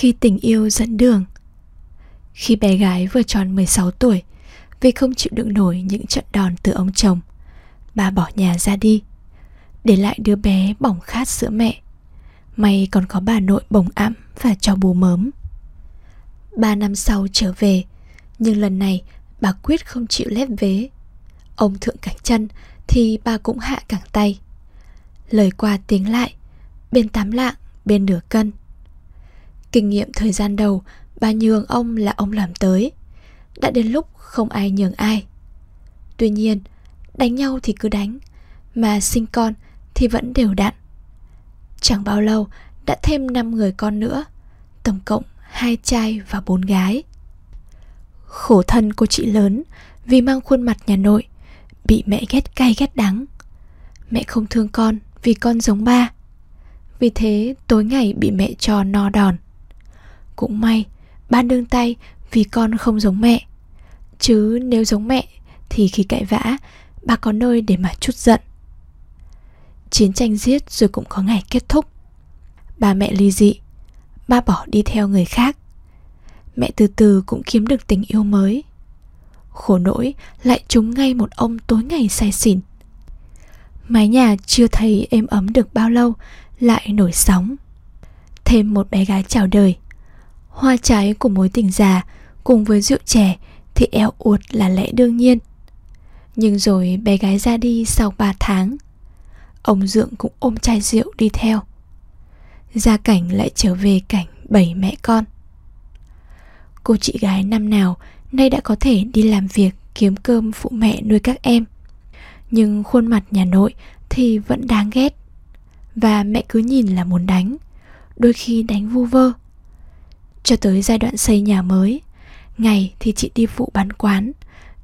Khi tình yêu dẫn đường. Khi bé gái vừa tròn 16 tuổi Vì không chịu đựng nổi những trận đòn từ ông chồng Bà bỏ nhà ra đi Để lại đứa bé bỏng khát sữa mẹ. May còn có bà nội bồng ẵm và cho bú mớm. Ba năm sau trở về Nhưng lần này bà quyết không chịu lép vế. Ông thượng cẳng chân Thì bà cũng hạ cẳng tay. Lời qua tiếng lại Bên tám lạng, bên nửa cân Kinh nghiệm thời gian đầu, Bà nhường ông là ông làm tới. Đã đến lúc không ai nhường ai. Tuy nhiên, Đánh nhau thì cứ đánh, Mà sinh con thì vẫn đều đặn. Chẳng bao lâu, Đã thêm 5 người con nữa, Tổng cộng hai trai và bốn gái. Khổ thân cô chị lớn, Vì mang khuôn mặt nhà nội, Bị mẹ ghét cay ghét đắng. Mẹ không thương con vì con giống ba. Vì thế, tối ngày bị mẹ cho no đòn cũng may Ba nương tay vì con không giống mẹ. Chứ nếu giống mẹ, Thì khi cãi vã Ba có nơi để mà chút giận. Chiến tranh giết rồi cũng có ngày kết thúc. Ba mẹ ly dị, Ba bỏ đi theo người khác. Mẹ từ từ cũng kiếm được tình yêu mới. Khổ nỗi, lại trúng ngay một ông tối ngày say xỉn. Mái nhà chưa thấy êm ấm được bao lâu, Lại nổi sóng. Thêm một bé gái chào đời hoa trái của mối tình già cùng với rượu trẻ thì eo uột là lẽ đương nhiên. Nhưng rồi bé gái ra đi sau 3 tháng. Ông Dượng cũng ôm chai rượu đi theo. Gia cảnh lại trở về cảnh bảy mẹ con. Cô chị gái năm nào nay đã có thể đi làm việc kiếm cơm phụ mẹ nuôi các em. Nhưng khuôn mặt nhà nội thì vẫn đáng ghét. Và mẹ cứ nhìn là muốn đánh, đôi khi đánh vu vơ. Cho tới giai đoạn xây nhà mới. Ngày thì chị đi phụ bán quán,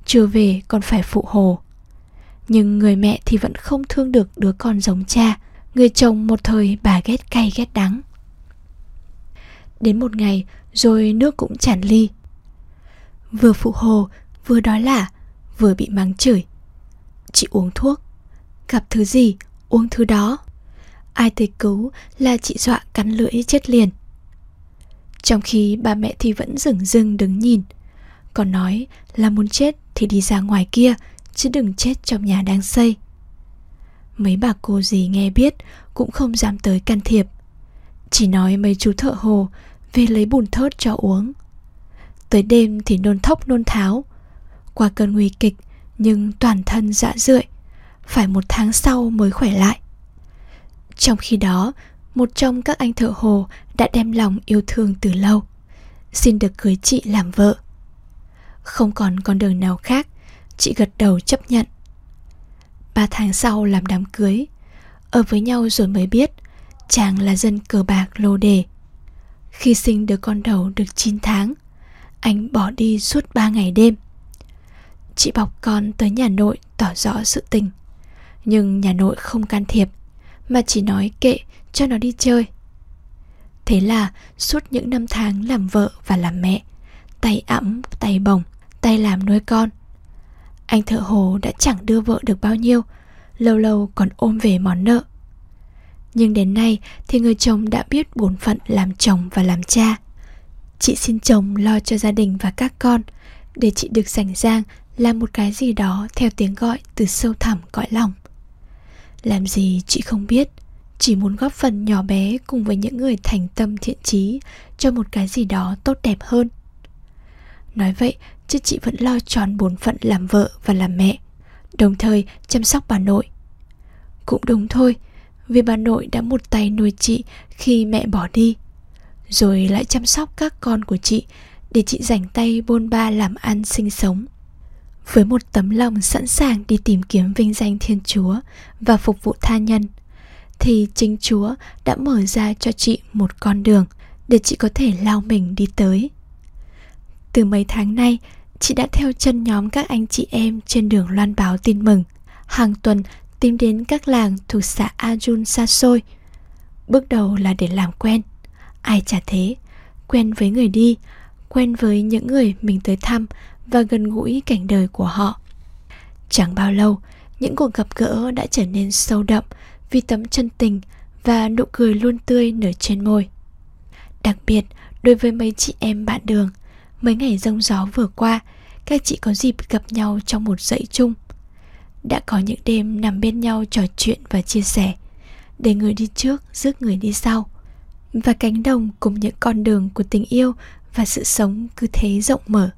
Chưa về còn phải phụ hồ. Nhưng người mẹ thì vẫn không thương được đứa con giống cha, Người chồng một thời bà ghét cay ghét đắng. Đến một ngày, rồi nước cũng tràn ly. Vừa phụ hồ, vừa đói lả Vừa bị mắng chửi. Chị uống thuốc. Gặp thứ gì, uống thứ đó. Ai tới cứu là chị dọa cắn lưỡi chết liền trong khi ba mẹ thì vẫn dửng dưng đứng nhìn. Còn nói là muốn chết thì đi ra ngoài kia, Chứ đừng chết trong nhà đang xây. Mấy bà cô gì nghe biết Cũng không dám tới can thiệp. Chỉ nói mấy chú thợ hồ Về lấy bùn thớt cho uống. Tới đêm thì nôn thốc nôn tháo. Qua cơn nguy kịch, Nhưng toàn thân dạ rượi, Phải một tháng sau mới khỏe lại. Trong khi đó, một trong các anh thợ hồ đã đem lòng yêu thương từ lâu. Xin được cưới chị làm vợ. Không còn con đường nào khác, chị gật đầu chấp nhận. Ba tháng sau làm đám cưới, ở với nhau rồi mới biết chàng là dân cờ bạc lô đề. Khi sinh đứa con đầu được 9 tháng, anh bỏ đi suốt 3 ngày đêm. Chị bọc con tới nhà nội tỏ rõ sự tình. Nhưng nhà nội không can thiệp, mà chỉ nói kệ cho nó đi chơi thế là, suốt những năm tháng làm vợ và làm mẹ, tay ẵm, tay bồng, tay làm nuôi con, anh thợ hồ đã chẳng đưa vợ được bao nhiêu, lâu lâu còn ôm về món nợ. Nhưng đến nay thì người chồng đã biết bổn phận làm chồng và làm cha. Chị xin chồng lo cho gia đình và các con, để chị được rảnh rang làm một cái gì đó theo tiếng gọi từ sâu thẳm cõi lòng. Làm gì chị không biết chỉ muốn góp phần nhỏ bé cùng với những người thành tâm thiện trí cho một cái gì đó tốt đẹp hơn nói vậy chứ chị vẫn lo tròn bổn phận làm vợ và làm mẹ đồng thời chăm sóc bà nội cũng đúng thôi vì bà nội đã một tay nuôi chị khi mẹ bỏ đi rồi lại chăm sóc các con của chị để chị rảnh tay bôn ba làm ăn sinh sống. Với một tấm lòng sẵn sàng đi tìm kiếm vinh danh Thiên Chúa và phục vụ tha nhân, thì chính Chúa đã mở ra cho chị một con đường để chị có thể lao mình đi tới. Từ mấy tháng nay, chị đã theo chân nhóm các anh chị em trên đường loan báo tin mừng. Hàng tuần tìm đến các làng thuộc xã Ajun xa xôi. Bước đầu là để làm quen. Ai chả thế, quen với người đi, quen với những người mình tới thăm và gần gũi cảnh đời của họ. Chẳng bao lâu, những cuộc gặp gỡ đã trở nên sâu đậm vì tấm chân tình và nụ cười luôn tươi nở trên môi. Đặc biệt, đối với mấy chị em bạn đường, mấy ngày rông gió vừa qua, các chị có dịp gặp nhau trong một dãy chung. Đã có những đêm nằm bên nhau trò chuyện và chia sẻ, để người đi trước rước người đi sau. Và cánh đồng cùng những con đường của tình yêu và sự sống cứ thế rộng mở.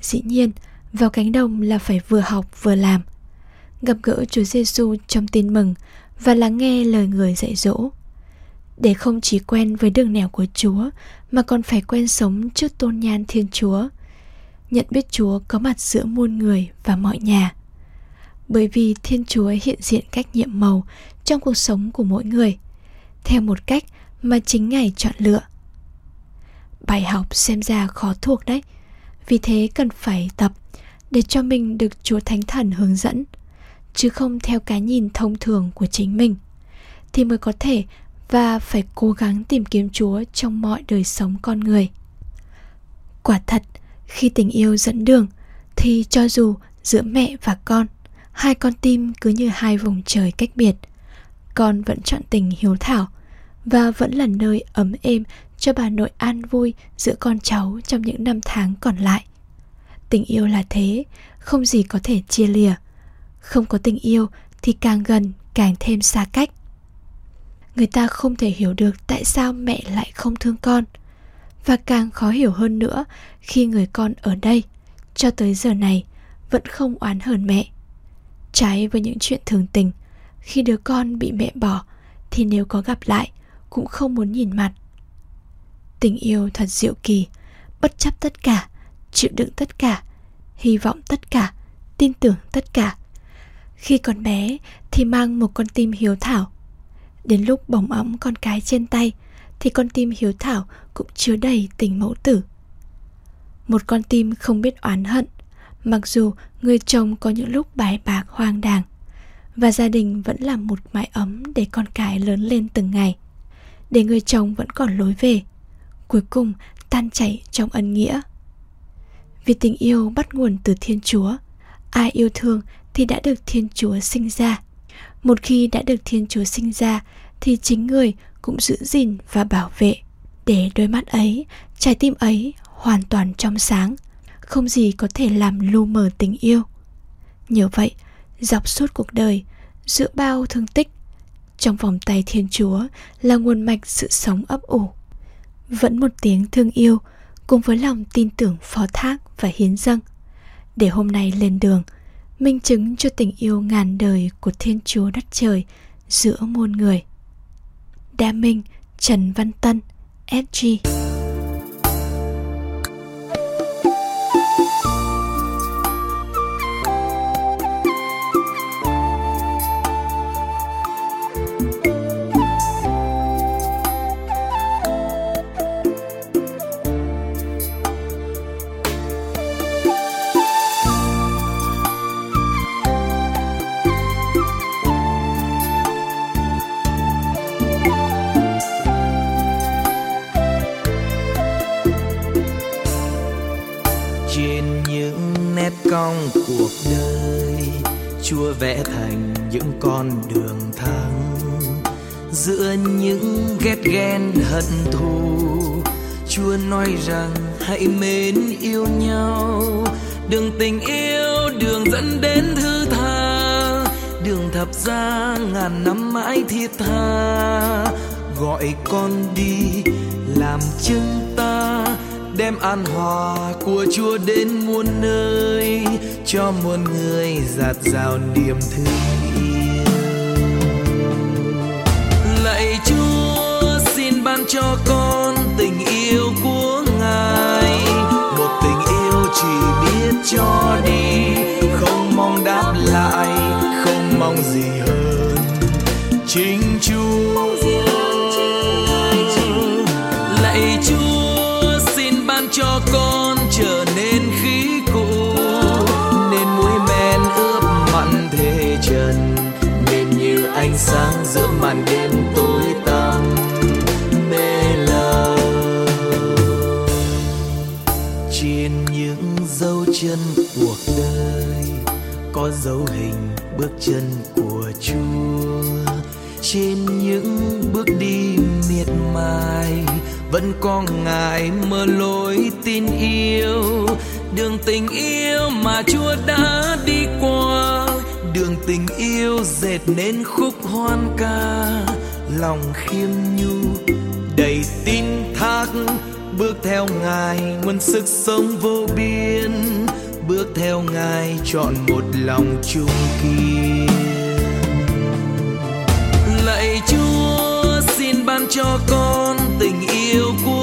Dĩ nhiên, vào cánh đồng là phải vừa học vừa làm. Gặp gỡ Chúa Giêsu trong tin mừng và lắng nghe lời người dạy dỗ. Để không chỉ quen với đường nẻo của Chúa mà còn phải quen sống trước tôn nhan Thiên Chúa. Nhận biết Chúa có mặt giữa muôn người và mọi nhà. Bởi vì Thiên Chúa hiện diện cách nhiệm màu trong cuộc sống của mỗi người, theo một cách mà chính Ngài chọn lựa. Bài học xem ra khó thuộc đấy, vì thế cần phải tập để cho mình được Chúa Thánh Thần hướng dẫn, chứ không theo cái nhìn thông thường của chính mình, thì mới có thể và phải cố gắng tìm kiếm Chúa trong mọi đời sống con người. Quả thật, khi tình yêu dẫn đường thì cho dù giữa mẹ và con, hai con tim cứ như hai vùng trời cách biệt, con vẫn chọn tình hiếu thảo và vẫn là nơi ấm êm cho bà nội an vui giữa con cháu trong những năm tháng còn lại. Tình yêu là thế, không gì có thể chia lìa. Không có tình yêu thì càng gần càng thêm xa cách. Người ta không thể hiểu được tại sao mẹ lại không thương con, và càng khó hiểu hơn nữa khi người con ở đây cho tới giờ này vẫn không oán hờn mẹ. Trái với những chuyện thường tình, khi đứa con bị mẹ bỏ thì nếu có gặp lại cũng không muốn nhìn mặt. Tình yêu thật diệu kỳ, bất chấp tất cả, chịu đựng tất cả, hy vọng tất cả, tin tưởng tất cả khi còn bé thì mang một con tim hiếu thảo. Đến lúc bồng ấm con cái trên tay Thì con tim hiếu thảo cũng chứa đầy tình mẫu tử. Một con tim không biết oán hận, Mặc dù người chồng có những lúc bài bạc hoang đàng Và gia đình vẫn là một mái ấm để con cái lớn lên từng ngày, Để người chồng vẫn còn lối về, Cuối cùng tan chảy trong ân nghĩa. Vì tình yêu bắt nguồn từ Thiên Chúa, Ai yêu thương thì đã được Thiên Chúa sinh ra. Một khi đã được thiên chúa sinh ra, thì chính người cũng giữ gìn và bảo vệ, để đôi mắt ấy, trái tim ấy hoàn toàn trong sáng, không gì có thể làm lu mờ tình yêu. Nhờ vậy, dọc suốt cuộc đời, giữa bao thương tích, trong vòng tay thiên chúa là nguồn mạch sự sống ấp ủ. Vẫn một tiếng thương yêu cùng với lòng tin tưởng phó thác và hiến dâng. Để hôm nay lên đường minh chứng cho tình yêu ngàn đời của Thiên Chúa đất trời giữa muôn người. Đa Minh, Trần Văn Tân, SG những nét cong cuộc đời. Chúa vẽ thành những con đường thăng giữa những ghét ghen hận thù, chúa nói rằng hãy mến yêu nhau. Đường tình yêu, đường dẫn đến thứ tha. Đường thập giá ngàn năm mãi thiết tha. Gọi con đi làm chứng ta đem an hòa của Chúa đến muôn nơi cho muôn người dạt dào niềm thương. Lạy Chúa xin ban cho con tình yêu của Ngài, một tình yêu chỉ biết cho đi, không mong đáp lại, không mong gì hơn. Chính cho con trở nên khí cụ, nên muối men ướp mặn thế trần, nên như ánh sáng giữa màn đêm tối tăm mê lờ. Trên những dấu chân cuộc đời, có dấu hình bước chân của Chúa. Trên những bước đi miệt mài vẫn có ngài mơ lối tin yêu. Đường tình yêu mà Chúa đã đi qua. Đường tình yêu dệt nên khúc hoan ca. Lòng khiêm nhu, đầy tin thác. Bước theo ngài, nguồn sức sống vô biên. Bước theo ngài, chọn một lòng chung kiên ban cho con tình yêu của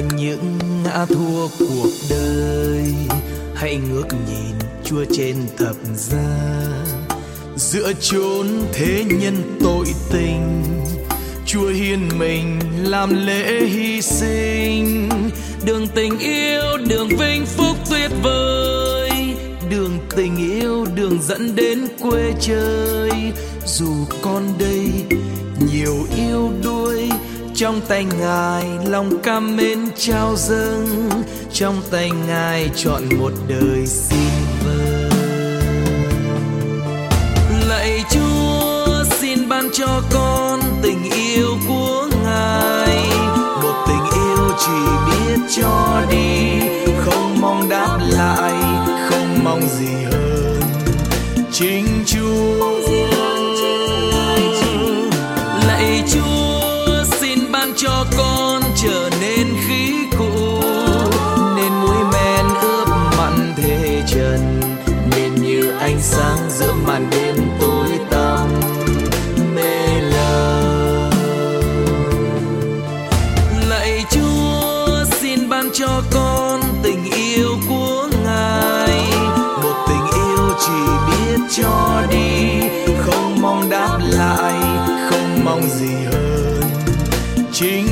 những ngã thua cuộc đời. Hãy ngước nhìn chúa trên thập giá. Giữa chốn thế nhân tội tình, chúa hiền mình làm lễ hy sinh. Đường tình yêu, đường vinh phúc tuyệt vời. Đường tình yêu, đường dẫn đến quê chơi dù con đây nhiều yêu đuối trong tay ngài, lòng cam mến trao dâng. Trong tay ngài chọn một đời xin vâng. Lạy chúa, xin ban cho con tình yêu của ngài. Một tình yêu chỉ biết cho đi. Không mong đáp lại, không mong gì hơn. Chính chúa chính